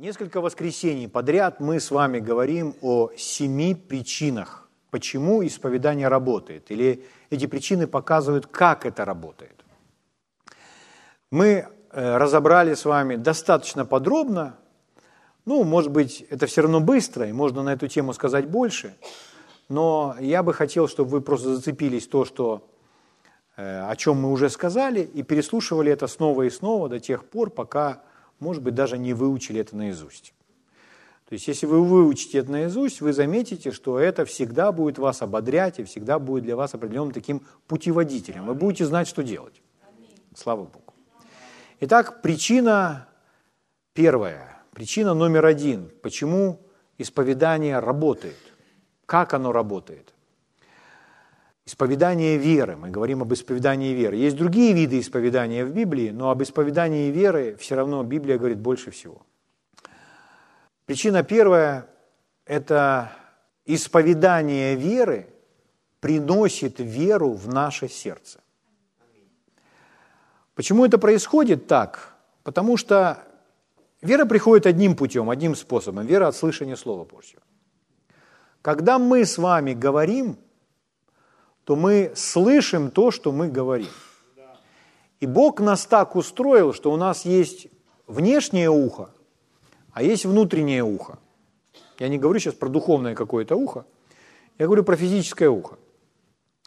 Несколько воскресений подряд мы с вами говорим о семи причинах, почему исповедание работает, или эти причины показывают, как это работает. Мы э, разобрали с вами достаточно подробно, ну, может быть, это все равно быстро, и можно на эту тему сказать больше, но я бы хотел, чтобы вы просто зацепились то, что, э, о чем мы уже сказали, и переслушивали это снова и снова до тех пор, пока может быть, даже не выучили это наизусть. То есть, если вы выучите это наизусть, вы заметите, что это всегда будет вас ободрять и всегда будет для вас определенным таким путеводителем. Вы будете знать, что делать. Слава Богу. Итак, причина первая, причина номер один, почему исповедание работает, как оно работает. Исповедание веры. Мы говорим об исповедании веры. Есть другие виды исповедания в Библии, но об исповедании веры все равно Библия говорит больше всего. Причина первая – это исповедание веры приносит веру в наше сердце. Почему это происходит так? Потому что вера приходит одним путем, одним способом. Вера от слышания Слова Божьего. Когда мы с вами говорим – то мы слышим то, что мы говорим. И Бог нас так устроил, что у нас есть внешнее ухо, а есть внутреннее ухо. Я не говорю сейчас про духовное какое-то ухо, я говорю про физическое ухо.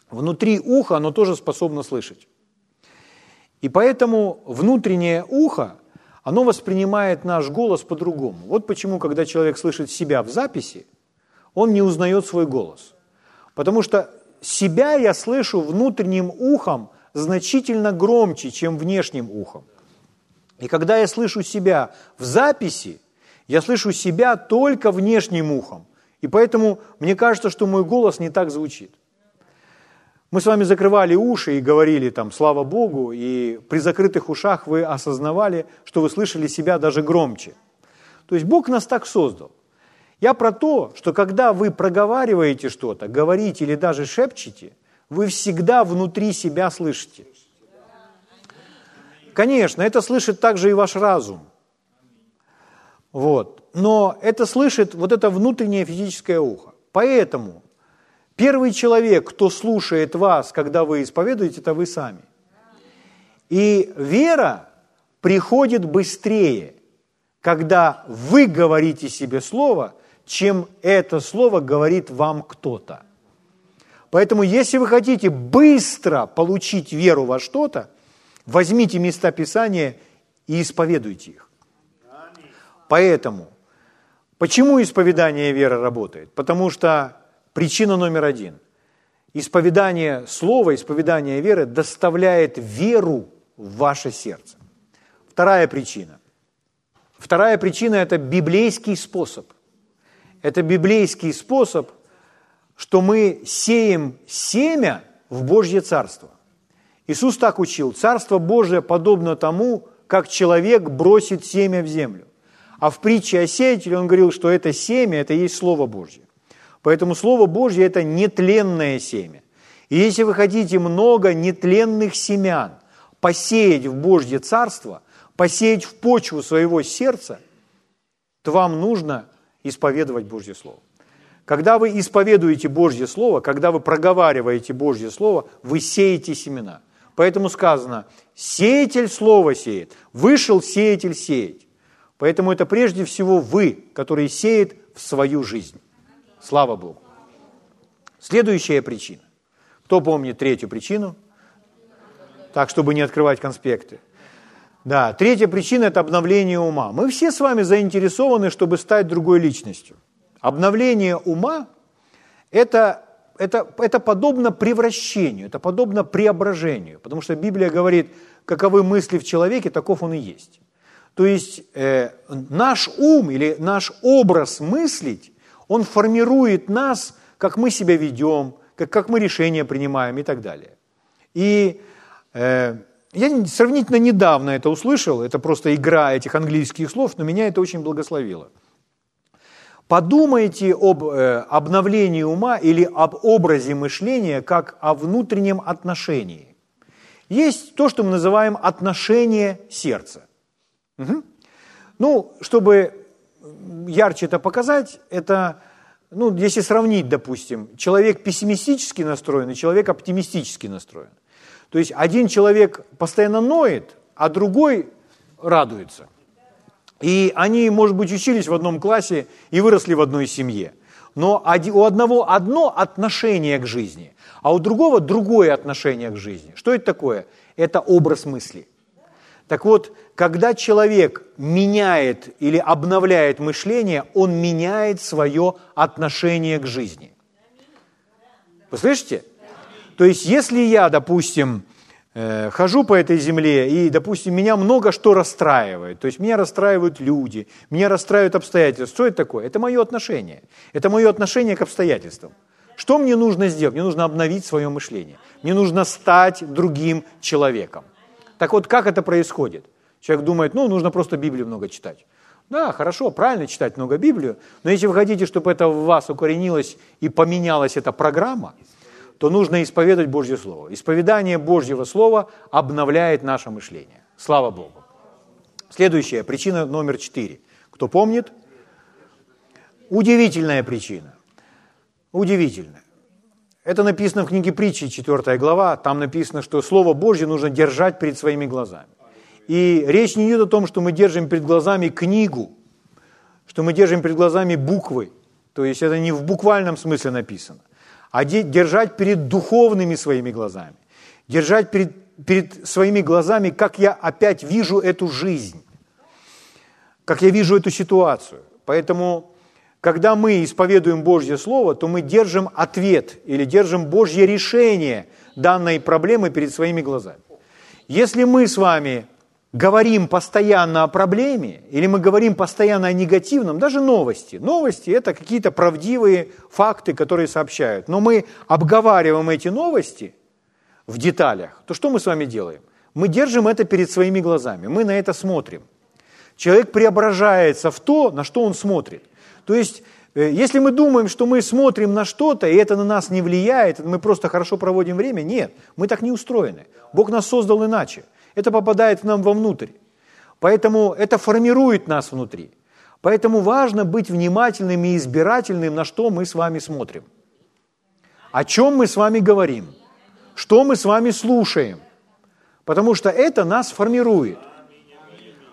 Внутри уха оно тоже способно слышать. И поэтому внутреннее ухо, оно воспринимает наш голос по-другому. Вот почему, когда человек слышит себя в записи, он не узнает свой голос. Потому что себя я слышу внутренним ухом значительно громче, чем внешним ухом. И когда я слышу себя в записи, я слышу себя только внешним ухом. И поэтому мне кажется, что мой голос не так звучит. Мы с вами закрывали уши и говорили там «Слава Богу», и при закрытых ушах вы осознавали, что вы слышали себя даже громче. То есть Бог нас так создал – я про то, что когда вы проговариваете что-то, говорите или даже шепчете, вы всегда внутри себя слышите. Конечно, это слышит также и ваш разум. Вот. Но это слышит вот это внутреннее физическое ухо. Поэтому первый человек, кто слушает вас, когда вы исповедуете, это вы сами. И вера приходит быстрее, когда вы говорите себе слово – чем это слово говорит вам кто-то. Поэтому, если вы хотите быстро получить веру во что-то, возьмите места Писания и исповедуйте их. Поэтому, почему исповедание веры работает? Потому что причина номер один. Исповедание слова, исповедание веры доставляет веру в ваше сердце. Вторая причина. Вторая причина – это библейский способ – это библейский способ, что мы сеем семя в Божье Царство. Иисус так учил, Царство Божие подобно тому, как человек бросит семя в землю. А в притче о сеятеле он говорил, что это семя, это есть Слово Божье. Поэтому Слово Божье – это нетленное семя. И если вы хотите много нетленных семян посеять в Божье Царство, посеять в почву своего сердца, то вам нужно исповедовать Божье Слово. Когда вы исповедуете Божье Слово, когда вы проговариваете Божье Слово, вы сеете семена. Поэтому сказано, сеятель Слово сеет, вышел сеятель сеять. Поэтому это прежде всего вы, который сеет в свою жизнь. Слава Богу. Следующая причина. Кто помнит третью причину? Так, чтобы не открывать конспекты. Да, третья причина – это обновление ума. Мы все с вами заинтересованы, чтобы стать другой личностью. Обновление ума – это, это, это подобно превращению, это подобно преображению, потому что Библия говорит, каковы мысли в человеке, таков он и есть. То есть э, наш ум или наш образ мыслить, он формирует нас, как мы себя ведем, как, как мы решения принимаем и так далее. И э, я сравнительно недавно это услышал, это просто игра этих английских слов, но меня это очень благословило. Подумайте об э, обновлении ума или об образе мышления как о внутреннем отношении. Есть то, что мы называем отношение сердца. Угу. Ну, чтобы ярче это показать, это, ну, если сравнить, допустим, человек пессимистически настроен и человек оптимистически настроен. То есть один человек постоянно ноет, а другой радуется. И они, может быть, учились в одном классе и выросли в одной семье. Но у одного одно отношение к жизни, а у другого другое отношение к жизни. Что это такое? Это образ мысли. Так вот, когда человек меняет или обновляет мышление, он меняет свое отношение к жизни. Вы слышите? То есть, если я, допустим, э, хожу по этой земле, и, допустим, меня много что расстраивает, то есть меня расстраивают люди, меня расстраивают обстоятельства. Что это такое? Это мое отношение. Это мое отношение к обстоятельствам. Что мне нужно сделать? Мне нужно обновить свое мышление. Мне нужно стать другим человеком. Так вот, как это происходит? Человек думает, ну, нужно просто Библию много читать. Да, хорошо, правильно читать много Библию, но если вы хотите, чтобы это в вас укоренилось и поменялась эта программа, то нужно исповедовать Божье Слово. Исповедание Божьего Слова обновляет наше мышление. Слава Богу. Следующая, причина номер четыре. Кто помнит? Удивительная причина. Удивительная. Это написано в книге притчи, 4 глава. Там написано, что Слово Божье нужно держать перед своими глазами. И речь не идет о том, что мы держим перед глазами книгу, что мы держим перед глазами буквы. То есть это не в буквальном смысле написано а держать перед духовными своими глазами, держать перед, перед своими глазами, как я опять вижу эту жизнь, как я вижу эту ситуацию. Поэтому, когда мы исповедуем Божье Слово, то мы держим ответ или держим Божье решение данной проблемы перед своими глазами. Если мы с вами говорим постоянно о проблеме, или мы говорим постоянно о негативном, даже новости. Новости – это какие-то правдивые факты, которые сообщают. Но мы обговариваем эти новости в деталях, то что мы с вами делаем? Мы держим это перед своими глазами, мы на это смотрим. Человек преображается в то, на что он смотрит. То есть, э, если мы думаем, что мы смотрим на что-то, и это на нас не влияет, мы просто хорошо проводим время, нет, мы так не устроены. Бог нас создал иначе – это попадает нам вовнутрь. Поэтому это формирует нас внутри. Поэтому важно быть внимательным и избирательным, на что мы с вами смотрим. О чем мы с вами говорим. Что мы с вами слушаем. Потому что это нас формирует.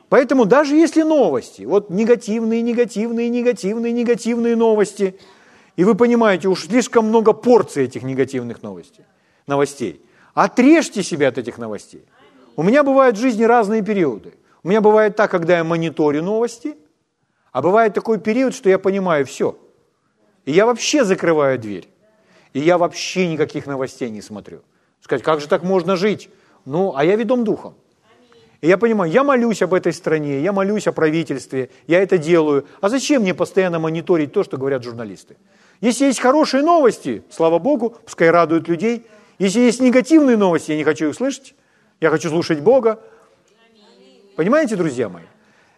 Поэтому даже если новости, вот негативные, негативные, негативные, негативные новости, и вы понимаете, уж слишком много порций этих негативных новостей, новостей, отрежьте себя от этих новостей – у меня бывают в жизни разные периоды. У меня бывает так, когда я мониторю новости, а бывает такой период, что я понимаю все. И я вообще закрываю дверь. И я вообще никаких новостей не смотрю. Сказать, как же так можно жить? Ну, а я ведом духом. И я понимаю, я молюсь об этой стране, я молюсь о правительстве, я это делаю. А зачем мне постоянно мониторить то, что говорят журналисты? Если есть хорошие новости, слава Богу, пускай радуют людей. Если есть негативные новости, я не хочу их слышать. Я хочу слушать Бога. Понимаете, друзья мои?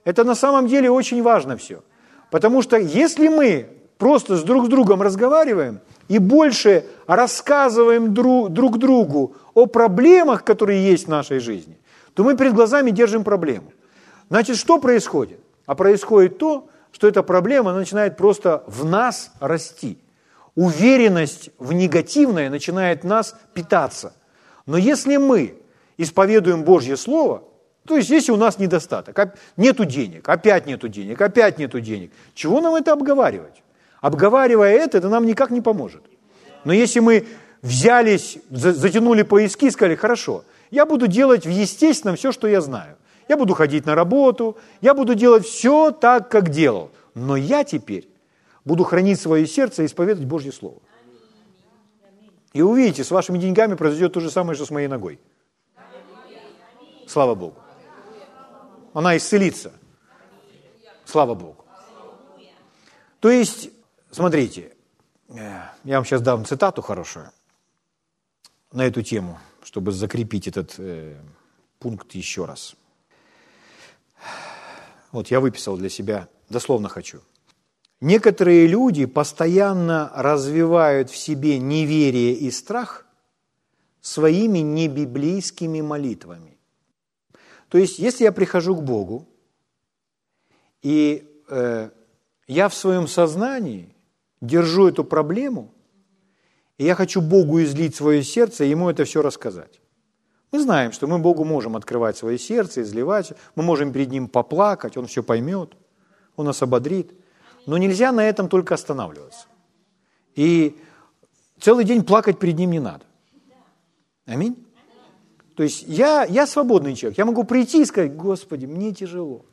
Это на самом деле очень важно все. Потому что если мы просто с друг с другом разговариваем и больше рассказываем друг, друг другу о проблемах, которые есть в нашей жизни, то мы перед глазами держим проблему. Значит, что происходит? А происходит то, что эта проблема начинает просто в нас расти. Уверенность в негативное начинает нас питаться. Но если мы исповедуем Божье Слово, то есть если у нас недостаток, нету денег, опять нету денег, опять нету денег, чего нам это обговаривать? Обговаривая это, это нам никак не поможет. Но если мы взялись, затянули поиски и сказали, хорошо, я буду делать в естественном все, что я знаю. Я буду ходить на работу, я буду делать все так, как делал. Но я теперь буду хранить свое сердце и исповедовать Божье Слово. И увидите, с вашими деньгами произойдет то же самое, что с моей ногой. Слава Богу. Она исцелится. Слава Богу. То есть, смотрите, э, я вам сейчас дам цитату хорошую на эту тему, чтобы закрепить этот э, пункт еще раз. Вот я выписал для себя, дословно хочу. Некоторые люди постоянно развивают в себе неверие и страх своими небиблейскими молитвами. То есть, если я прихожу к Богу, и э, я в своем сознании держу эту проблему, и я хочу Богу излить свое сердце и Ему это все рассказать. Мы знаем, что мы Богу можем открывать свое сердце, изливать, мы можем перед Ним поплакать, Он все поймет, Он нас ободрит. Но нельзя на этом только останавливаться. И целый день плакать перед Ним не надо. Аминь. То есть я, я свободный человек. Я могу прийти и сказать, Господи, мне тяжело.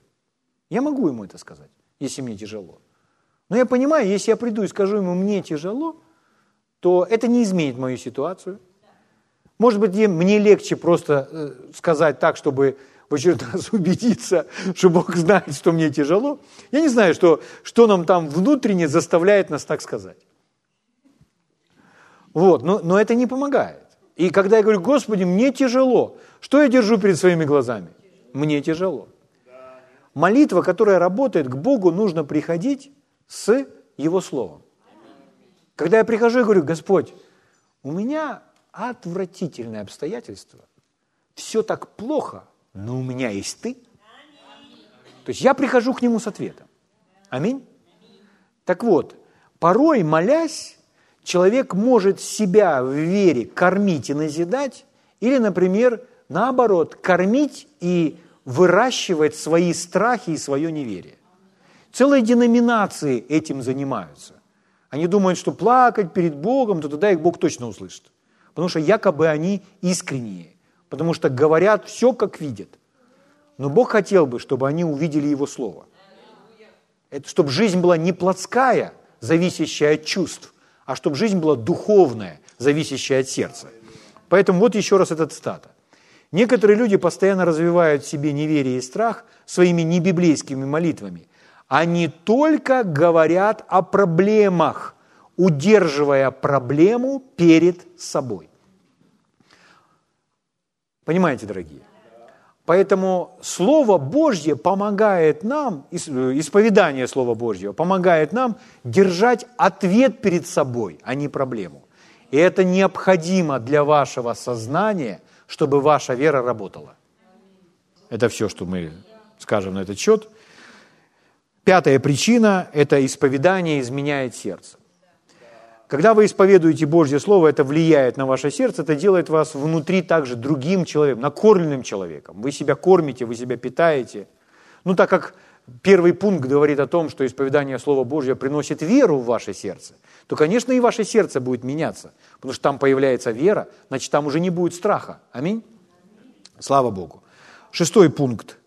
Я могу ему это сказать, если мне тяжело. Но я понимаю, если я приду и скажу ему, мне тяжело, то это не изменит мою ситуацию. Может быть, мне легче просто э, сказать так, чтобы в очередной раз убедиться, что Бог знает, что мне тяжело. Я не знаю, что, что нам там внутренне заставляет нас так сказать. Вот, но, но это не помогает. И когда я говорю, Господи, мне тяжело, что я держу перед своими глазами? Мне тяжело. Молитва, которая работает, к Богу нужно приходить с Его Словом. Когда я прихожу и говорю, Господь, у меня отвратительное обстоятельство, все так плохо, но у меня есть Ты. То есть я прихожу к Нему с ответом. Аминь. Так вот, порой, молясь, человек может себя в вере кормить и назидать, или, например, наоборот, кормить и выращивать свои страхи и свое неверие. Целые деноминации этим занимаются. Они думают, что плакать перед Богом, то тогда их Бог точно услышит. Потому что якобы они искренние, потому что говорят все, как видят. Но Бог хотел бы, чтобы они увидели Его Слово. Это, чтобы жизнь была не плотская, зависящая от чувств, а чтобы жизнь была духовная, зависящая от сердца. Поэтому вот еще раз этот стата. Некоторые люди постоянно развивают в себе неверие и страх своими небиблейскими молитвами. Они только говорят о проблемах, удерживая проблему перед собой. Понимаете, дорогие? Поэтому Слово Божье помогает нам, исповедание Слова Божьего помогает нам держать ответ перед собой, а не проблему. И это необходимо для вашего сознания, чтобы ваша вера работала. Это все, что мы скажем на этот счет. Пятая причина – это исповедание изменяет сердце. Когда вы исповедуете Божье Слово, это влияет на ваше сердце, это делает вас внутри также другим человеком, накормленным человеком. Вы себя кормите, вы себя питаете. Ну, так как первый пункт говорит о том, что исповедание Слова Божьего приносит веру в ваше сердце, то, конечно, и ваше сердце будет меняться, потому что там появляется вера, значит, там уже не будет страха. Аминь? Слава Богу. Шестой пункт.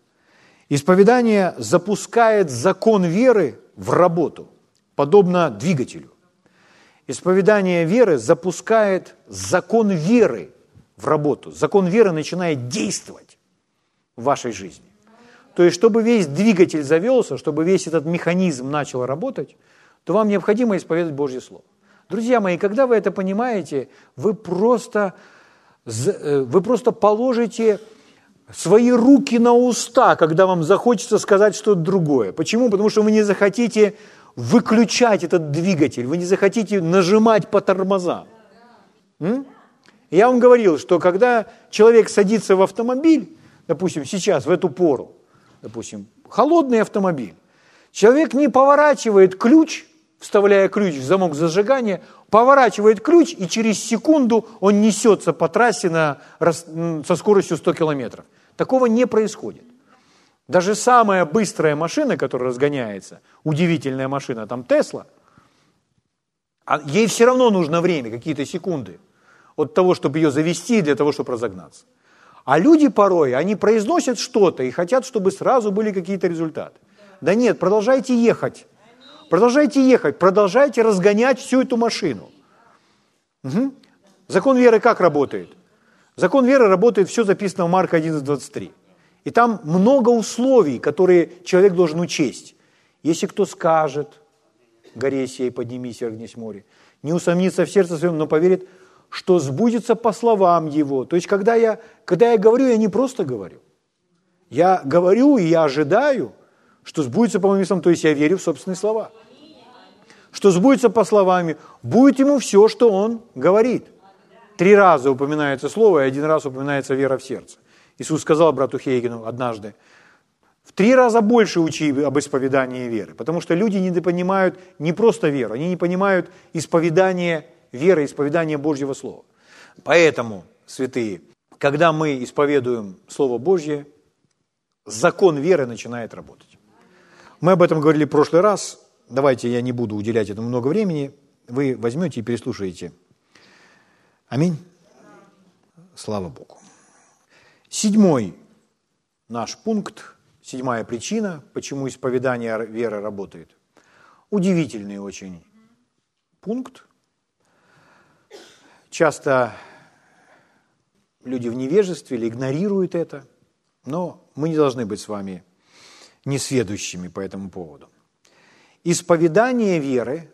Исповедание запускает закон веры в работу, подобно двигателю. Исповедание веры запускает закон веры в работу. Закон веры начинает действовать в вашей жизни. То есть, чтобы весь двигатель завелся, чтобы весь этот механизм начал работать, то вам необходимо исповедовать Божье Слово. Друзья мои, когда вы это понимаете, вы просто, э, вы просто положите свои руки на уста, когда вам захочется сказать что-то другое. Почему? Потому что вы не захотите выключать этот двигатель, вы не захотите нажимать по тормозам. М? Я вам говорил, что когда человек садится в автомобиль, допустим, сейчас, в эту пору, допустим, холодный автомобиль, человек не поворачивает ключ, вставляя ключ в замок зажигания, поворачивает ключ, и через секунду он несется по трассе на, со скоростью 100 километров. Такого не происходит. Даже самая быстрая машина, которая разгоняется, удивительная машина, там Тесла, а ей все равно нужно время, какие-то секунды от того, чтобы ее завести, для того, чтобы разогнаться. А люди порой, они произносят что-то и хотят, чтобы сразу были какие-то результаты. Да нет, продолжайте ехать. Продолжайте ехать, продолжайте разгонять всю эту машину. Угу. Закон веры как работает? Закон веры работает, все записано в Марка 11.23. И там много условий, которые человек должен учесть. Если кто скажет, горе сей, поднимись, вернись море, не усомнится в сердце своем, но поверит, что сбудется по словам его. То есть, когда я, когда я говорю, я не просто говорю. Я говорю и я ожидаю, что сбудется по моим словам, то есть я верю в собственные слова. Что сбудется по словам, будет ему все, что он говорит. Три раза упоминается слово, и один раз упоминается вера в сердце. Иисус сказал брату Хейгену однажды, В три раза больше учи об исповедании веры, потому что люди не понимают не просто веру, они не понимают исповедание веры, исповедание Божьего Слова. Поэтому, святые, когда мы исповедуем Слово Божье, закон веры начинает работать. Мы об этом говорили в прошлый раз, давайте я не буду уделять этому много времени, вы возьмете и переслушаете. Аминь. Слава Богу. Седьмой наш пункт, седьмая причина, почему исповедание веры работает. Удивительный очень пункт. Часто люди в невежестве или игнорируют это, но мы не должны быть с вами несведущими по этому поводу. Исповедание веры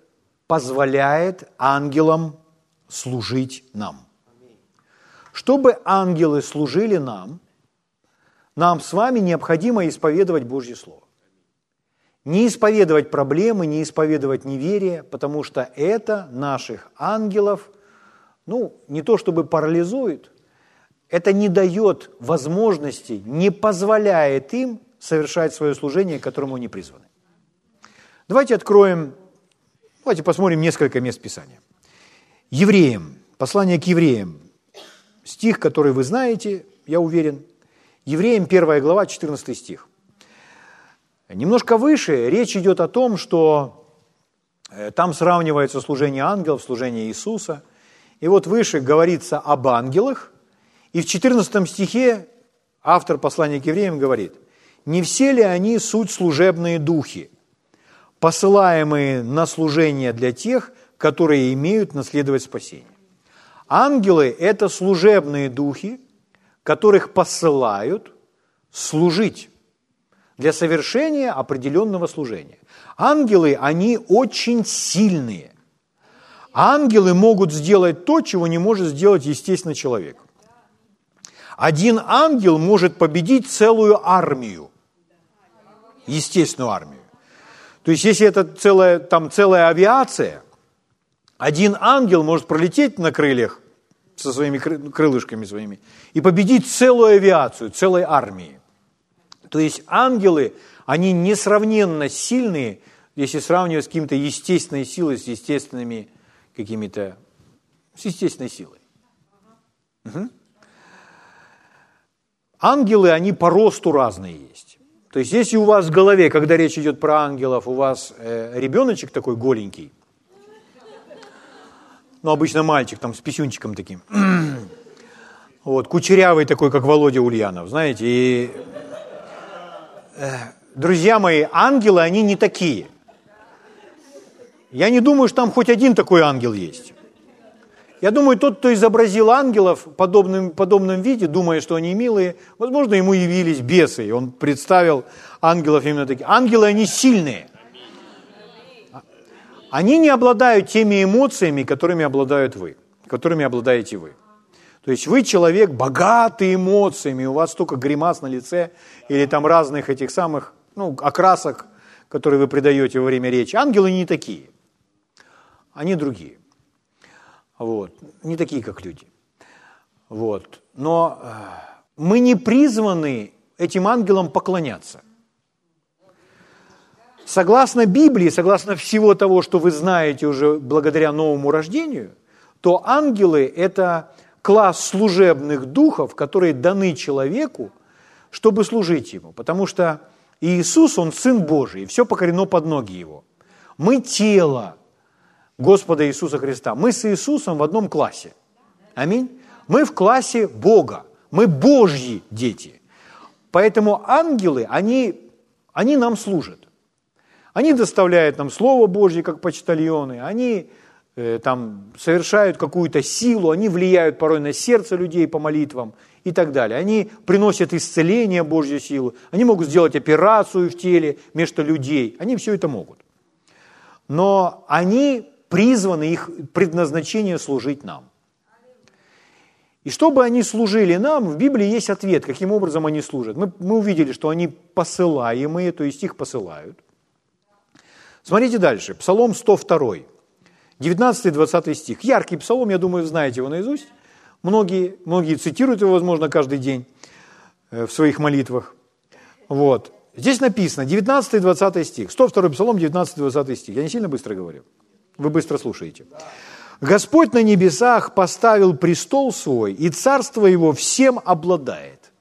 позволяет ангелам служить нам. Чтобы ангелы служили нам, нам с вами необходимо исповедовать Божье Слово. Не исповедовать проблемы, не исповедовать неверие, потому что это наших ангелов, ну, не то чтобы парализует, это не дает возможности, не позволяет им совершать свое служение, к которому они призваны. Давайте откроем, давайте посмотрим несколько мест Писания. Евреям, послание к евреям, стих, который вы знаете, я уверен, Евреям 1 глава, 14 стих. Немножко выше речь идет о том, что э, там сравнивается служение ангелов, служение Иисуса. И вот выше говорится об ангелах, и в 14 стихе автор послания к евреям говорит, «Не все ли они суть служебные духи, посылаемые на служение для тех, которые имеют наследовать спасение?» Ангелы – это служебные духи, которых посылают служить для совершения определенного служения. Ангелы, они очень сильные. Ангелы могут сделать то, чего не может сделать, естественно, человек. Один ангел может победить целую армию, естественную армию. То есть, если это целая, там целая авиация, один ангел может пролететь на крыльях со своими крылышками своими и победить целую авиацию, целой армии. То есть ангелы, они несравненно сильные, если сравнивать с каким-то естественной силой, с естественными какими-то, с естественной силой. Угу. Ангелы, они по росту разные есть. То есть, если у вас в голове, когда речь идет про ангелов, у вас э, ребеночек такой голенький, ну, обычно мальчик там с писюнчиком таким, вот, кучерявый такой, как Володя Ульянов, знаете, и, э, друзья мои, ангелы, они не такие. Я не думаю, что там хоть один такой ангел есть. Я думаю, тот, кто изобразил ангелов в подобном, подобном виде, думая, что они милые, возможно, ему явились бесы, и он представил ангелов именно такие. Ангелы, они сильные. Они не обладают теми эмоциями, которыми обладают вы, которыми обладаете вы. То есть вы человек богатый эмоциями, у вас столько гримас на лице или там разных этих самых ну, окрасок, которые вы придаете во время речи. Ангелы не такие. Они другие. Вот. Не такие, как люди. Вот. Но э, мы не призваны этим ангелам поклоняться. Согласно Библии, согласно всего того, что вы знаете уже благодаря новому рождению, то ангелы – это класс служебных духов, которые даны человеку, чтобы служить ему. Потому что Иисус, Он Сын Божий, и все покорено под ноги Его. Мы тело Господа Иисуса Христа. Мы с Иисусом в одном классе. Аминь. Мы в классе Бога. Мы Божьи дети. Поэтому ангелы, они, они нам служат. Они доставляют нам Слово Божье, как почтальоны, они э, там совершают какую-то силу, они влияют порой на сердце людей по молитвам и так далее. Они приносят исцеление Божью силу, они могут сделать операцию в теле вместо людей, они все это могут. Но они призваны, их предназначение служить нам. И чтобы они служили нам, в Библии есть ответ, каким образом они служат. Мы, мы увидели, что они посылаемые, то есть их посылают – Смотрите дальше. Псалом 102, 19-20 стих. Яркий псалом, я думаю, знаете его наизусть. Многие, многие цитируют его, возможно, каждый день э, в своих молитвах. Вот. Здесь написано 19-20 стих, 102 Псалом, 19-20 стих. Я не сильно быстро говорю? Вы быстро слушаете. Господь на небесах поставил престол свой, и царство его всем обладает.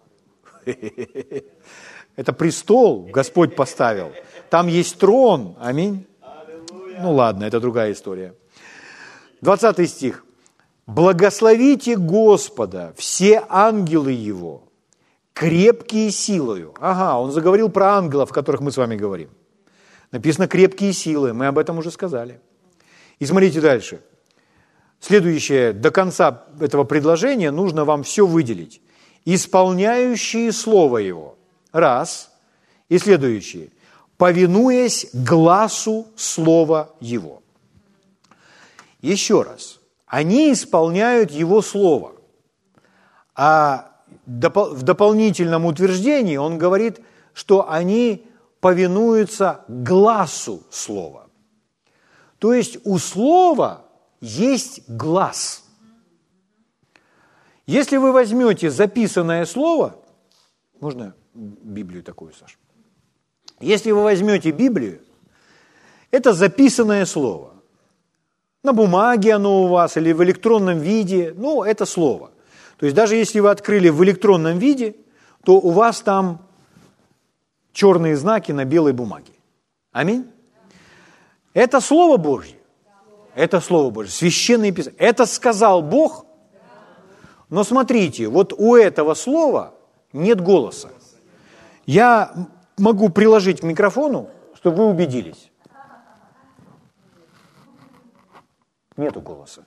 Это престол Господь поставил. Там есть трон. Аминь. Ну ладно, это другая история. 20 стих. «Благословите Господа, все ангелы Его, крепкие силою». Ага, он заговорил про ангелов, о которых мы с вами говорим. Написано «крепкие силы», мы об этом уже сказали. И смотрите дальше. Следующее, до конца этого предложения нужно вам все выделить. Исполняющие Слово Его. Раз. И следующее. Повинуясь глазу Слова Его. Еще раз. Они исполняют Его Слово. А в дополнительном утверждении он говорит, что они повинуются глазу Слова. То есть у Слова есть глаз. Если вы возьмете записанное слово, можно Библию такую, Саша? Если вы возьмете Библию, это записанное слово. На бумаге оно у вас или в электронном виде, ну, это слово. То есть даже если вы открыли в электронном виде, то у вас там черные знаки на белой бумаге. Аминь. Это Слово Божье. Это Слово Божье, священное писание. Это сказал Бог. Но смотрите, вот у этого слова нет голоса. Я могу приложить к микрофону, чтобы вы убедились. Нету голоса.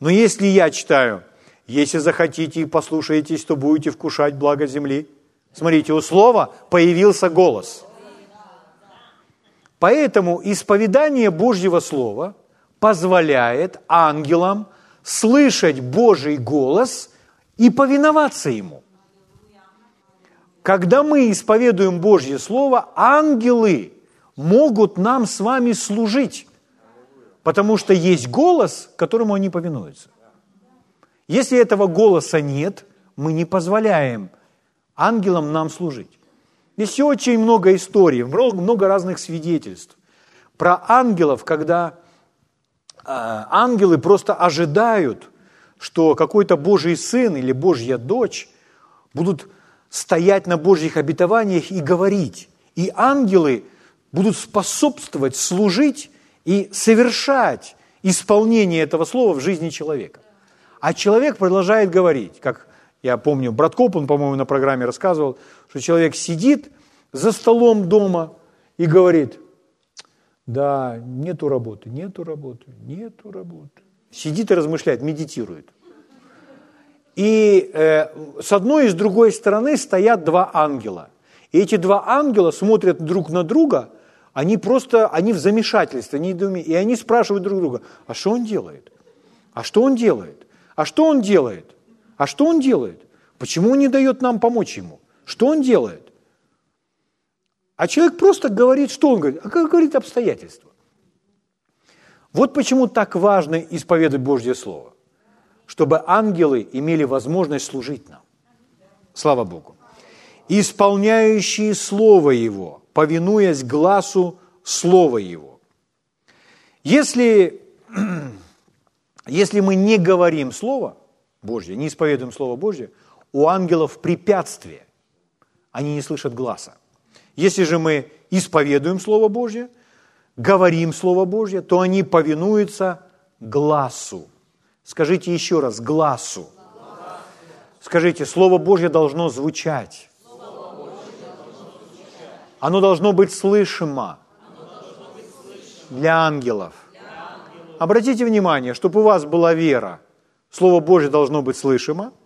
Но если я читаю, если захотите и послушаетесь, то будете вкушать благо земли. Смотрите, у слова появился голос. Поэтому исповедание Божьего Слова позволяет ангелам слышать Божий голос и повиноваться Ему. Когда мы исповедуем Божье Слово, ангелы могут нам с вами служить, потому что есть голос, которому они повинуются. Если этого голоса нет, мы не позволяем ангелам нам служить. Есть очень много историй, много разных свидетельств про ангелов, когда а, ангелы просто ожидают, что какой-то Божий сын или Божья дочь будут стоять на Божьих обетованиях и говорить. И ангелы будут способствовать, служить и совершать исполнение этого слова в жизни человека. А человек продолжает говорить, как я помню, брат Копан, по-моему, на программе рассказывал, что человек сидит за столом дома и говорит, да, нету работы, нету работы, нету работы. Сидит и размышляет, медитирует. И э, с одной и с другой стороны стоят два ангела. И эти два ангела смотрят друг на друга, они просто, они в замешательстве, они, и они спрашивают друг друга, а что он делает? А что он делает? А что он делает? А что он делает? Почему он не дает нам помочь ему? Что он делает? А человек просто говорит, что он говорит? А как говорит обстоятельства. Вот почему так важно исповедовать Божье Слово, чтобы ангелы имели возможность служить нам. Слава Богу. Исполняющие Слово Его, повинуясь глазу Слова Его. Если, если мы не говорим Слово Божье, не исповедуем Слово Божье, у ангелов препятствие. Они не слышат глаза. Если же мы исповедуем Слово Божье, говорим Слово Божье, то они повинуются глазу. Скажите еще раз, глазу. Скажите, Слово Божье должно звучать. Оно должно быть слышимо для ангелов. Обратите внимание, чтобы у вас была вера, Слово Божье должно быть слышимо –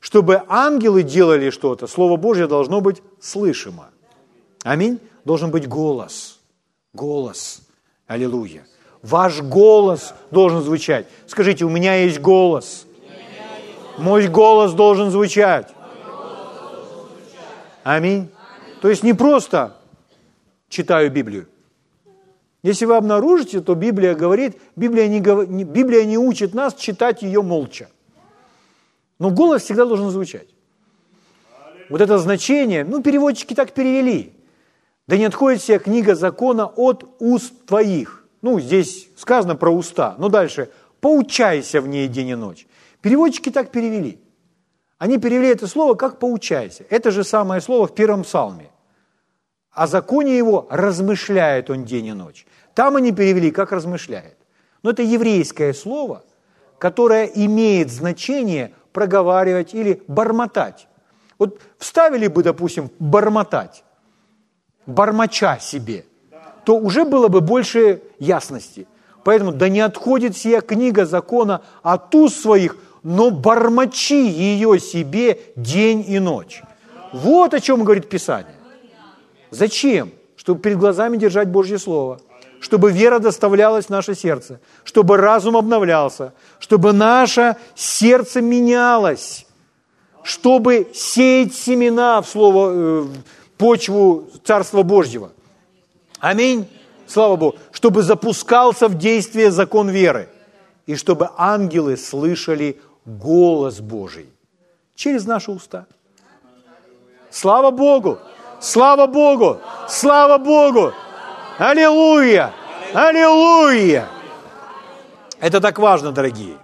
чтобы ангелы делали что-то, Слово Божье должно быть слышимо. Аминь. Должен быть голос. Голос. Аллилуйя. Ваш голос должен звучать. Скажите, у меня есть голос. Мой голос должен звучать. Аминь. То есть не просто читаю Библию. Если вы обнаружите, то Библия говорит, Библия не, Библия не учит нас читать ее молча. Но голос всегда должен звучать. вот это значение, ну, переводчики так перевели. Да не отходит вся книга закона от уст твоих. Ну, здесь сказано про уста. Ну, дальше. Поучайся в ней день и ночь. Переводчики так перевели. Они перевели это слово как «поучайся». Это же самое слово в первом псалме. О законе его размышляет он день и ночь. Там они перевели как «размышляет». Но это еврейское слово, которое имеет значение проговаривать или бормотать. Вот вставили бы, допустим, бормотать, бормоча себе, то уже было бы больше ясности. Поэтому да не отходит сия книга закона от уст своих, но бормочи ее себе день и ночь. Вот о чем говорит Писание. Зачем? Чтобы перед глазами держать Божье Слово – чтобы вера доставлялась в наше сердце, чтобы разум обновлялся, чтобы наше сердце менялось, чтобы сеять семена в слово, э, в почву Царства Божьего. Аминь. Слава Богу. Чтобы запускался в действие закон веры. И чтобы ангелы слышали голос Божий через наши уста. Слава Богу! Слава Богу! Слава Богу! Аллилуйя! Аллилуйя! Это так важно, дорогие.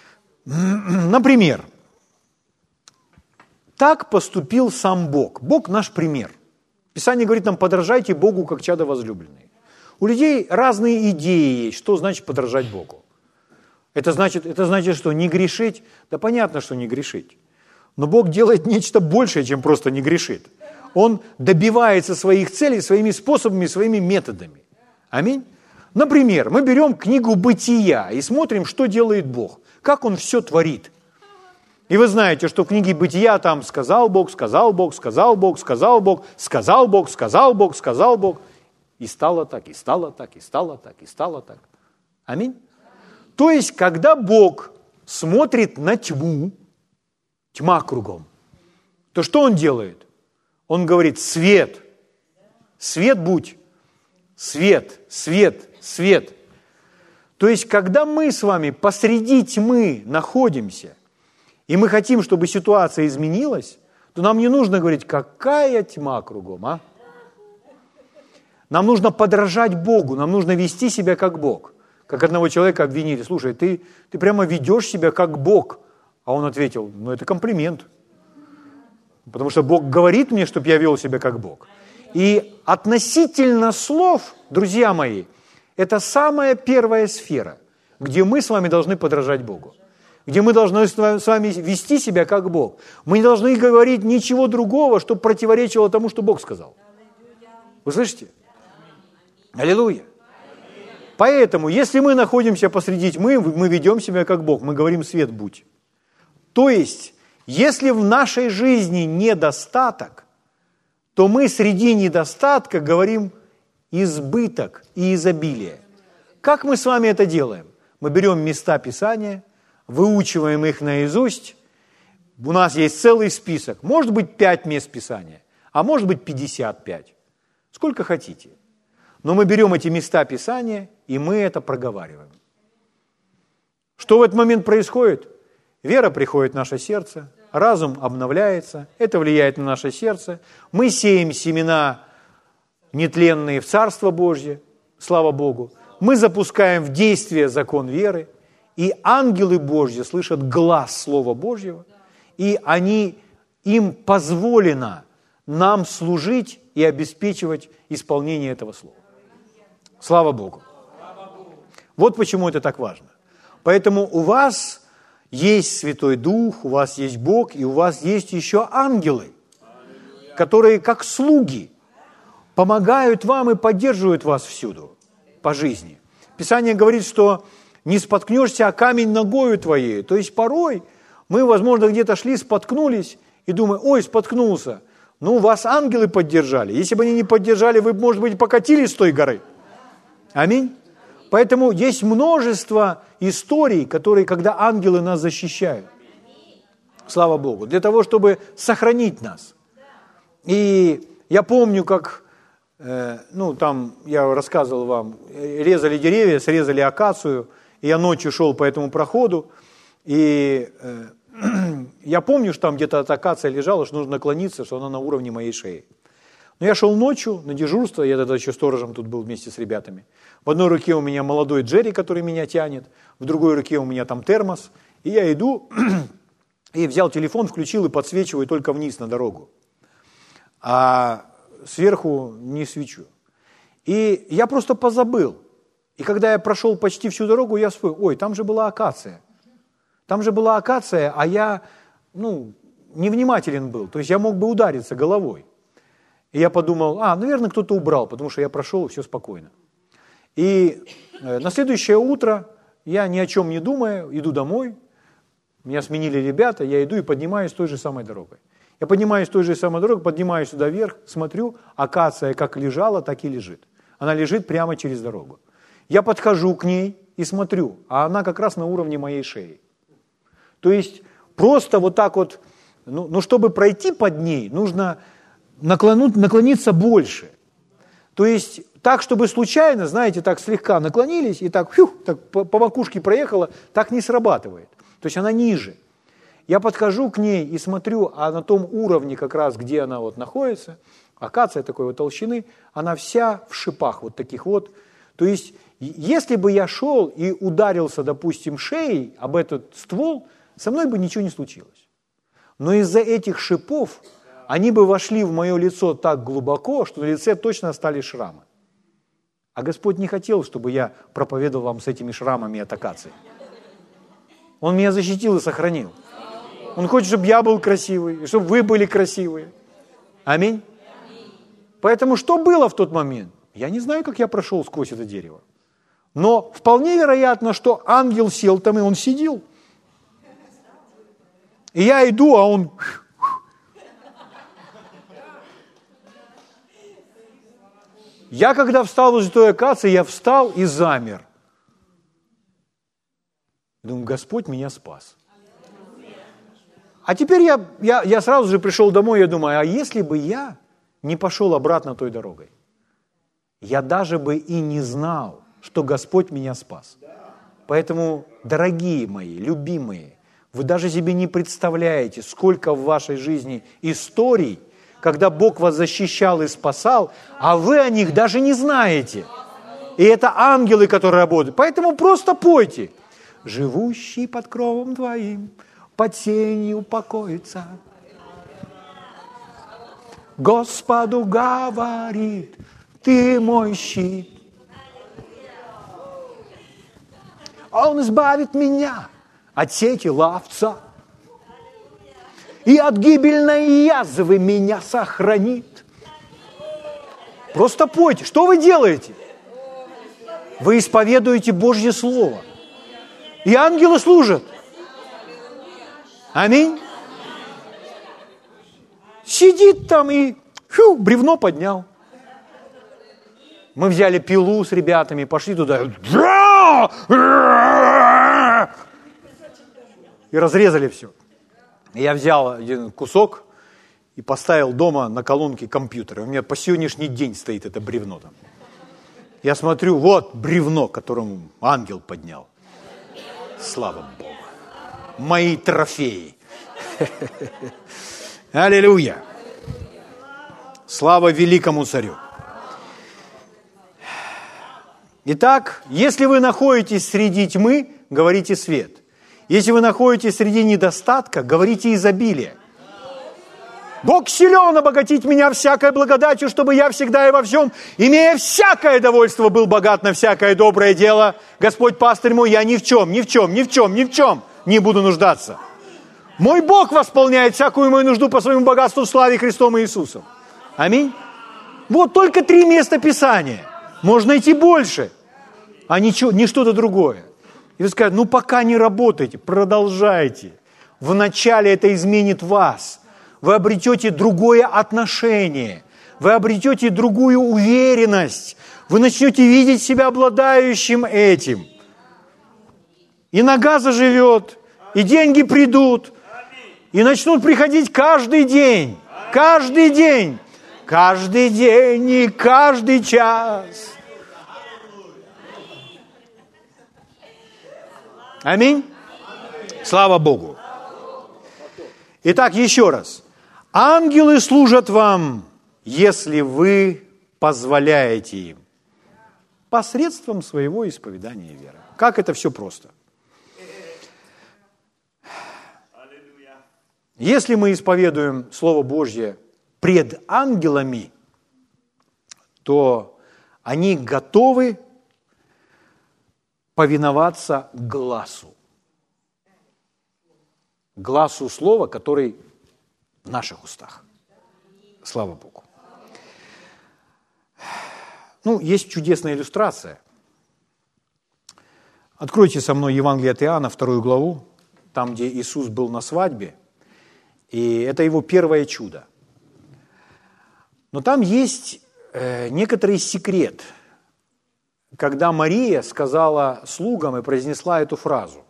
Например, так поступил сам Бог. Бог наш пример. Писание говорит нам, подражайте Богу, как чадо возлюбленные. У людей разные идеи есть, что значит подражать Богу. Это значит, это значит, что не грешить? Да понятно, что не грешить. Но Бог делает нечто большее, чем просто не грешит. Он добивается своих целей своими способами, своими методами. Аминь. Например, мы берем книгу «Бытия» и смотрим, что делает Бог, как Он все творит. И вы знаете, что в книге «Бытия» там сказал Бог, сказал Бог, сказал Бог, сказал Бог, сказал Бог, сказал Бог, сказал Бог. И стало так, и стало так, и стало так, и стало так. Аминь. То есть, когда Бог смотрит на тьму, тьма кругом, то что Он делает? Он говорит, свет, свет будь, свет, свет, свет. То есть, когда мы с вами посреди тьмы находимся, и мы хотим, чтобы ситуация изменилась, то нам не нужно говорить, какая тьма кругом, а? Нам нужно подражать Богу, нам нужно вести себя как Бог. Как одного человека обвинили, слушай, ты, ты прямо ведешь себя как Бог. А он ответил, ну это комплимент – Потому что Бог говорит мне, чтобы я вел себя как Бог. И относительно слов, друзья мои, это самая первая сфера, где мы с вами должны подражать Богу. Где мы должны с вами вести себя как Бог. Мы не должны говорить ничего другого, что противоречило тому, что Бог сказал. Вы слышите? Аллилуйя. Поэтому, если мы находимся посреди тьмы, мы ведем себя как Бог, мы говорим «свет будь». То есть, если в нашей жизни недостаток, то мы среди недостатка говорим избыток и изобилие. Как мы с вами это делаем? Мы берем места Писания, выучиваем их наизусть. У нас есть целый список. Может быть, 5 мест Писания, а может быть, 55. Сколько хотите. Но мы берем эти места Писания, и мы это проговариваем. Что в этот момент происходит? Вера приходит в наше сердце, разум обновляется, это влияет на наше сердце. Мы сеем семена нетленные в Царство Божье, слава Богу. Мы запускаем в действие закон веры, и ангелы Божьи слышат глаз Слова Божьего, и они, им позволено нам служить и обеспечивать исполнение этого Слова. Слава Богу. Вот почему это так важно. Поэтому у вас есть Святой Дух, у вас есть Бог, и у вас есть еще ангелы, которые как слуги помогают вам и поддерживают вас всюду по жизни. Писание говорит, что не споткнешься о камень ногою твоей. То есть порой мы, возможно, где-то шли, споткнулись и думаем, ой, споткнулся. Ну, вас ангелы поддержали. Если бы они не поддержали, вы, может быть, покатились с той горы. Аминь. Поэтому есть множество историй, которые, когда ангелы нас защищают. Слава Богу. Для того, чтобы сохранить нас. И я помню, как, э, ну, там, я рассказывал вам, резали деревья, срезали акацию, и я ночью шел по этому проходу, и э, я помню, что там где-то атакация лежала, что нужно наклониться, что она на уровне моей шеи. Но я шел ночью на дежурство, я тогда еще сторожем тут был вместе с ребятами. В одной руке у меня молодой Джерри, который меня тянет, в другой руке у меня там термос. И я иду, и взял телефон, включил и подсвечиваю только вниз на дорогу. А сверху не свечу. И я просто позабыл. И когда я прошел почти всю дорогу, я вспомнил, ой, там же была акация. Там же была акация, а я, ну, невнимателен был. То есть я мог бы удариться головой. И я подумал, а, наверное, кто-то убрал, потому что я прошел, все спокойно. И э, на следующее утро я ни о чем не думая, иду домой, меня сменили ребята, я иду и поднимаюсь той же самой дорогой. Я поднимаюсь той же самой дорогой, поднимаюсь сюда вверх, смотрю, акация как лежала, так и лежит. Она лежит прямо через дорогу. Я подхожу к ней и смотрю, а она как раз на уровне моей шеи. То есть просто вот так вот, ну, ну чтобы пройти под ней, нужно наклонуть, наклониться больше. То есть так, чтобы случайно, знаете, так слегка наклонились и так, фью, так по, по макушке проехала, так не срабатывает. То есть она ниже. Я подхожу к ней и смотрю, а на том уровне как раз, где она вот находится, акация такой вот толщины, она вся в шипах вот таких вот. То есть если бы я шел и ударился, допустим, шеей об этот ствол, со мной бы ничего не случилось. Но из-за этих шипов они бы вошли в мое лицо так глубоко, что на лице точно остались шрамы. А Господь не хотел, чтобы я проповедовал вам с этими шрамами от акации. Он меня защитил и сохранил. Он хочет, чтобы я был красивый, чтобы вы были красивые. Аминь. Поэтому что было в тот момент? Я не знаю, как я прошел сквозь это дерево. Но вполне вероятно, что ангел сел там, и он сидел. И я иду, а он... Я когда встал возле той акации, я встал и замер. Думаю, Господь меня спас. А теперь я, я, я сразу же пришел домой, я думаю, а если бы я не пошел обратно той дорогой, я даже бы и не знал, что Господь меня спас. Поэтому, дорогие мои, любимые, вы даже себе не представляете, сколько в вашей жизни историй, когда Бог вас защищал и спасал, а вы о них даже не знаете. И это ангелы, которые работают. Поэтому просто пойте. Живущий под кровом твоим, под сенью покоится. Господу говорит, ты мой щит. Он избавит меня от сети ловца и от гибельной язвы меня сохранит. Просто пойте. Что вы делаете? Вы исповедуете Божье Слово. И ангелы служат. Аминь. Сидит там и фу, бревно поднял. Мы взяли пилу с ребятами, пошли туда и разрезали все. Я взял один кусок и поставил дома на колонке компьютера. У меня по сегодняшний день стоит это бревно там. Я смотрю, вот бревно, которому ангел поднял. Слава Богу. Мои трофеи. Аллилуйя. Слава великому царю. Итак, если вы находитесь среди тьмы, говорите свет. Если вы находитесь среди недостатка, говорите изобилие. Бог силен обогатить меня всякой благодатью, чтобы я всегда и во всем, имея всякое довольство, был богат на всякое доброе дело. Господь пастырь мой, я ни в чем, ни в чем, ни в чем, ни в чем не буду нуждаться. Мой Бог восполняет всякую мою нужду по своему богатству в славе Христом и Иисусом. Аминь. Вот только три места Писания. Можно идти больше, а ничего, не что-то другое. И вы скажете, ну пока не работайте, продолжайте. Вначале это изменит вас. Вы обретете другое отношение. Вы обретете другую уверенность. Вы начнете видеть себя обладающим этим. И нога заживет, и деньги придут, и начнут приходить каждый день. Каждый день. Каждый день и каждый час. Аминь. Слава Богу. Итак, еще раз. Ангелы служат вам, если вы позволяете им посредством своего исповедания веры. Как это все просто. Если мы исповедуем Слово Божье пред ангелами, то они готовы повиноваться глазу. Глазу слова, который в наших устах. Слава Богу. Ну, есть чудесная иллюстрация. Откройте со мной Евангелие от Иоанна, вторую главу, там, где Иисус был на свадьбе, и это его первое чудо. Но там есть э, некоторый секрет, когда Мария сказала слугам и произнесла эту фразу.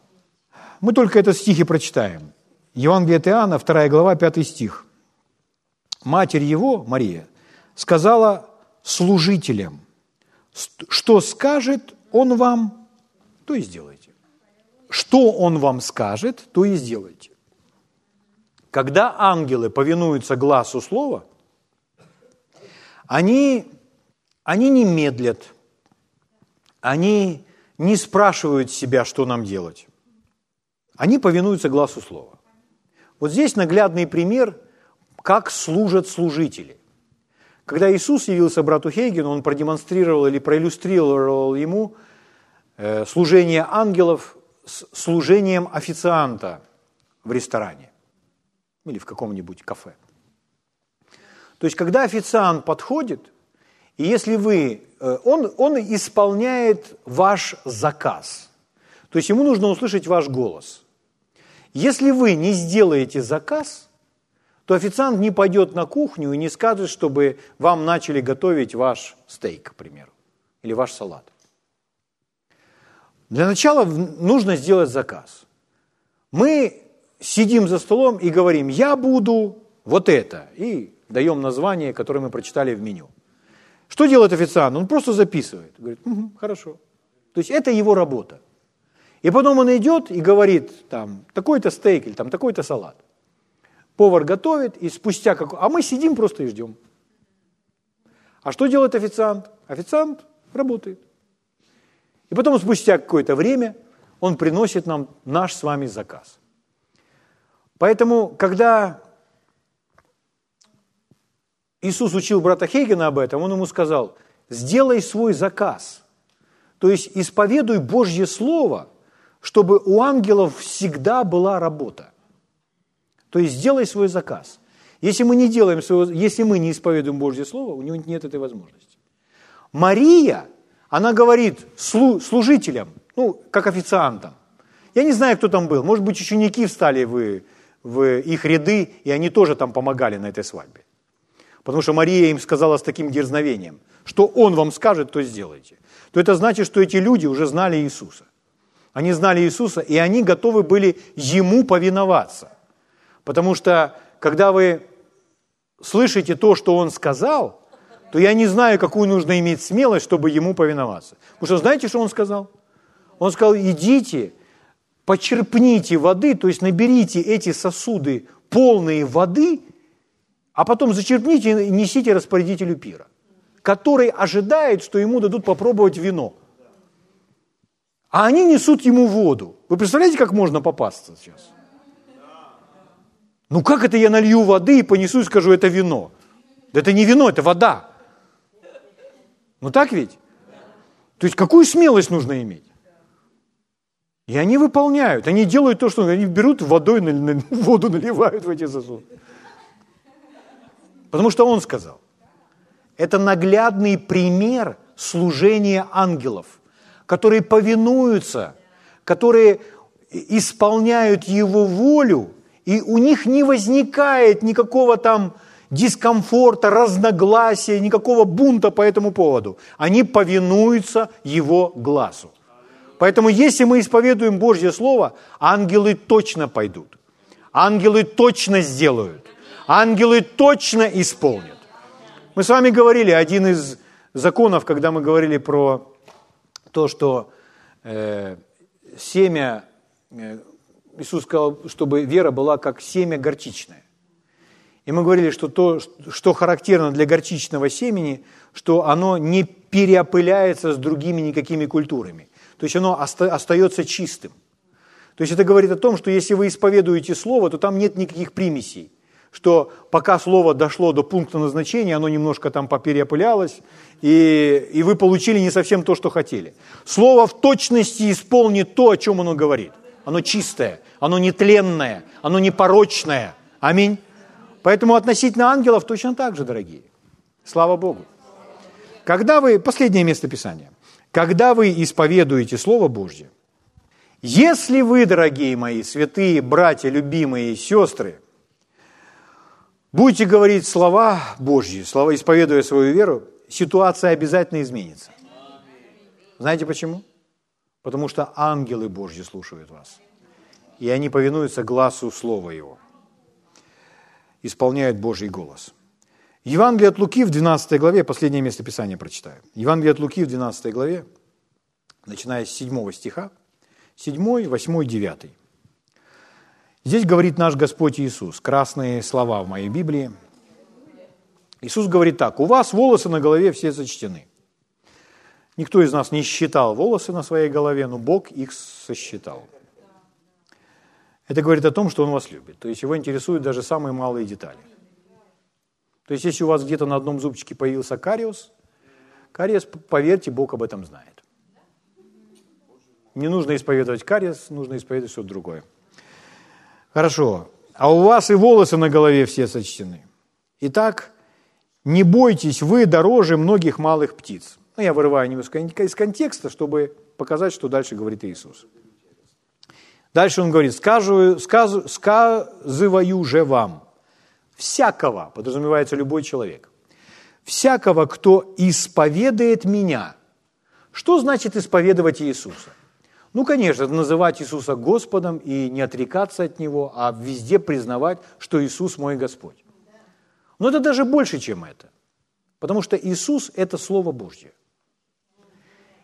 Мы только этот стих и прочитаем. Евангелие Иоанна, 2 глава, 5 стих. Матерь его, Мария, сказала служителям, что скажет он вам, то и сделайте. Что он вам скажет, то и сделайте. Когда ангелы повинуются глазу слова, они, они не медлят, они не спрашивают себя, что нам делать. Они повинуются глазу слова. Вот здесь наглядный пример, как служат служители. Когда Иисус явился брату Хейгену, он продемонстрировал или проиллюстрировал ему э, служение ангелов с служением официанта в ресторане или в каком-нибудь кафе. То есть, когда официант подходит, и если вы, э, он, он исполняет ваш заказ, то есть ему нужно услышать ваш голос. Если вы не сделаете заказ, то официант не пойдет на кухню и не скажет, чтобы вам начали готовить ваш стейк, к примеру, или ваш салат. Для начала нужно сделать заказ. Мы сидим за столом и говорим, я буду вот это, и даем название, которое мы прочитали в меню. Что делает официант? Он просто записывает. Говорит, угу, хорошо. То есть это его работа. И потом он идет и говорит, там, такой-то стейк или там, такой-то салат. Повар готовит, и спустя как... А мы сидим просто и ждем. А что делает официант? Официант работает. И потом спустя какое-то время он приносит нам наш с вами заказ. Поэтому, когда Иисус учил брата Хейгена об этом, он ему сказал, сделай свой заказ. То есть исповедуй Божье Слово, чтобы у ангелов всегда была работа. То есть сделай свой заказ. Если мы не делаем своего, если мы не исповедуем Божье Слово, у него нет этой возможности. Мария, она говорит служителям, ну, как официантам. Я не знаю, кто там был. Может быть, ученики встали в, в их ряды, и они тоже там помогали на этой свадьбе. Потому что Мария им сказала с таким дерзновением, что Он вам скажет, то сделайте. То это значит, что эти люди уже знали Иисуса. Они знали Иисуса, и они готовы были Ему повиноваться. Потому что, когда вы слышите то, что Он сказал, то я не знаю, какую нужно иметь смелость, чтобы Ему повиноваться. Потому что знаете, что Он сказал? Он сказал, идите, почерпните воды, то есть наберите эти сосуды полные воды – а потом зачерпните и несите распорядителю пира, который ожидает, что ему дадут попробовать вино. А они несут ему воду. Вы представляете, как можно попасться сейчас? Ну как это я налью воды и понесу и скажу, это вино? Да это не вино, это вода. Ну так ведь? То есть какую смелость нужно иметь? И они выполняют, они делают то, что они берут водой, воду наливают в эти сосуды. Потому что он сказал. Это наглядный пример служения ангелов, которые повинуются, которые исполняют его волю, и у них не возникает никакого там дискомфорта, разногласия, никакого бунта по этому поводу. Они повинуются его глазу. Поэтому если мы исповедуем Божье Слово, ангелы точно пойдут. Ангелы точно сделают ангелы точно исполнят. Мы с вами говорили, один из законов, когда мы говорили про то, что э, семя, э, Иисус сказал, чтобы вера была как семя горчичное. И мы говорили, что то, что характерно для горчичного семени, что оно не переопыляется с другими никакими культурами. То есть оно остается чистым. То есть это говорит о том, что если вы исповедуете Слово, то там нет никаких примесей. Что пока Слово дошло до пункта назначения, оно немножко там попереопылялось, и, и вы получили не совсем то, что хотели. Слово в точности исполнит то, о чем оно говорит. Оно чистое, оно нетленное, оно непорочное. Аминь. Поэтому относительно ангелов точно так же, дорогие. Слава Богу. Когда вы, последнее место Писания, когда вы исповедуете Слово Божье, если вы, дорогие мои, святые братья, любимые сестры, будете говорить слова Божьи, слова, исповедуя свою веру, ситуация обязательно изменится. Знаете почему? Потому что ангелы Божьи слушают вас. И они повинуются глазу Слова Его. Исполняют Божий голос. Евангелие от Луки в 12 главе, последнее место Писания прочитаю. Евангелие от Луки в 12 главе, начиная с 7 стиха, 7, 8, 9. Здесь говорит наш Господь Иисус, красные слова в моей Библии. Иисус говорит так, у вас волосы на голове все зачтены. Никто из нас не считал волосы на своей голове, но Бог их сосчитал. Это говорит о том, что Он вас любит. То есть Его интересуют даже самые малые детали. То есть если у вас где-то на одном зубчике появился кариус, кариес, поверьте, Бог об этом знает. Не нужно исповедовать кариес, нужно исповедовать что-то другое. Хорошо. А у вас и волосы на голове все сочтены. Итак, не бойтесь, вы дороже многих малых птиц. Ну, я вырываю немножко из контекста, чтобы показать, что дальше говорит Иисус. Дальше он говорит, сказываю, сказываю же вам, всякого, подразумевается любой человек, всякого, кто исповедует меня. Что значит исповедовать Иисуса? Ну, конечно, называть Иисуса Господом и не отрекаться от Него, а везде признавать, что Иисус мой Господь. Но это даже больше, чем это. Потому что Иисус – это Слово Божье.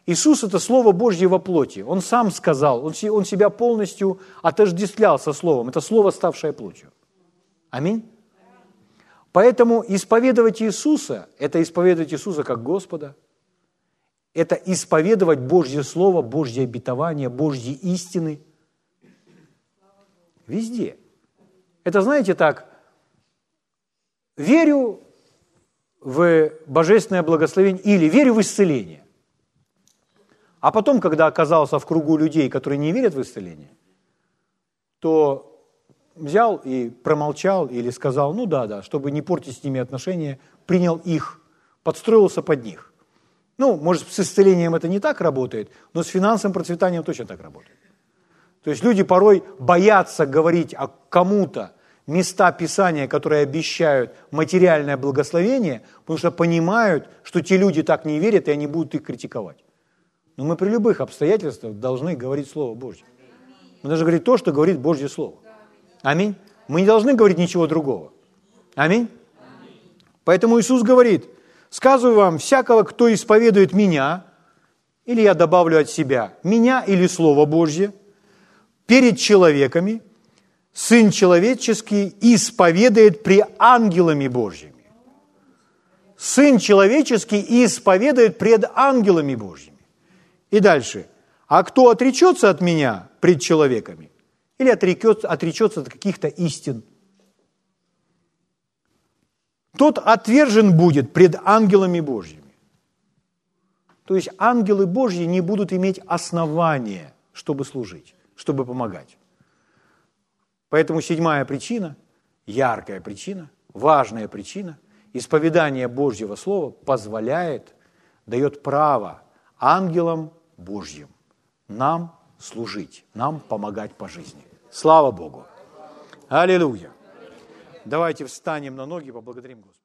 Иисус – это Слово Божье во плоти. Он сам сказал, он себя полностью отождествлял со Словом. Это Слово, ставшее плотью. Аминь. Поэтому исповедовать Иисуса – это исповедовать Иисуса как Господа, это исповедовать Божье Слово, Божье обетование, Божьи истины везде. Это, знаете, так, верю в божественное благословение или верю в исцеление. А потом, когда оказался в кругу людей, которые не верят в исцеление, то взял и промолчал или сказал, ну да, да, чтобы не портить с ними отношения, принял их, подстроился под них. Ну, может, с исцелением это не так работает, но с финансовым процветанием точно так работает. То есть люди порой боятся говорить о кому-то места Писания, которые обещают материальное благословение, потому что понимают, что те люди так не верят, и они будут их критиковать. Но мы при любых обстоятельствах должны говорить Слово Божье. Мы должны говорить то, что говорит Божье Слово. Аминь. Мы не должны говорить ничего другого. Аминь. Поэтому Иисус говорит, сказываю вам, всякого, кто исповедует Меня, или я добавлю от себя, Меня или Слово Божье, перед человеками, Сын человеческий исповедует при ангелами Божьими. Сын человеческий исповедует пред ангелами Божьими. И дальше. А кто отречется от меня пред человеками, или отречется, отречется от каких-то истин. Тот отвержен будет пред ангелами Божьими. То есть ангелы Божьи не будут иметь основания, чтобы служить, чтобы помогать. Поэтому седьмая причина, яркая причина, важная причина, исповедание Божьего Слова позволяет, дает право ангелам Божьим нам служить, нам помогать по жизни. Слава Богу! Аллилуйя! Давайте встанем на ноги, поблагодарим Господа.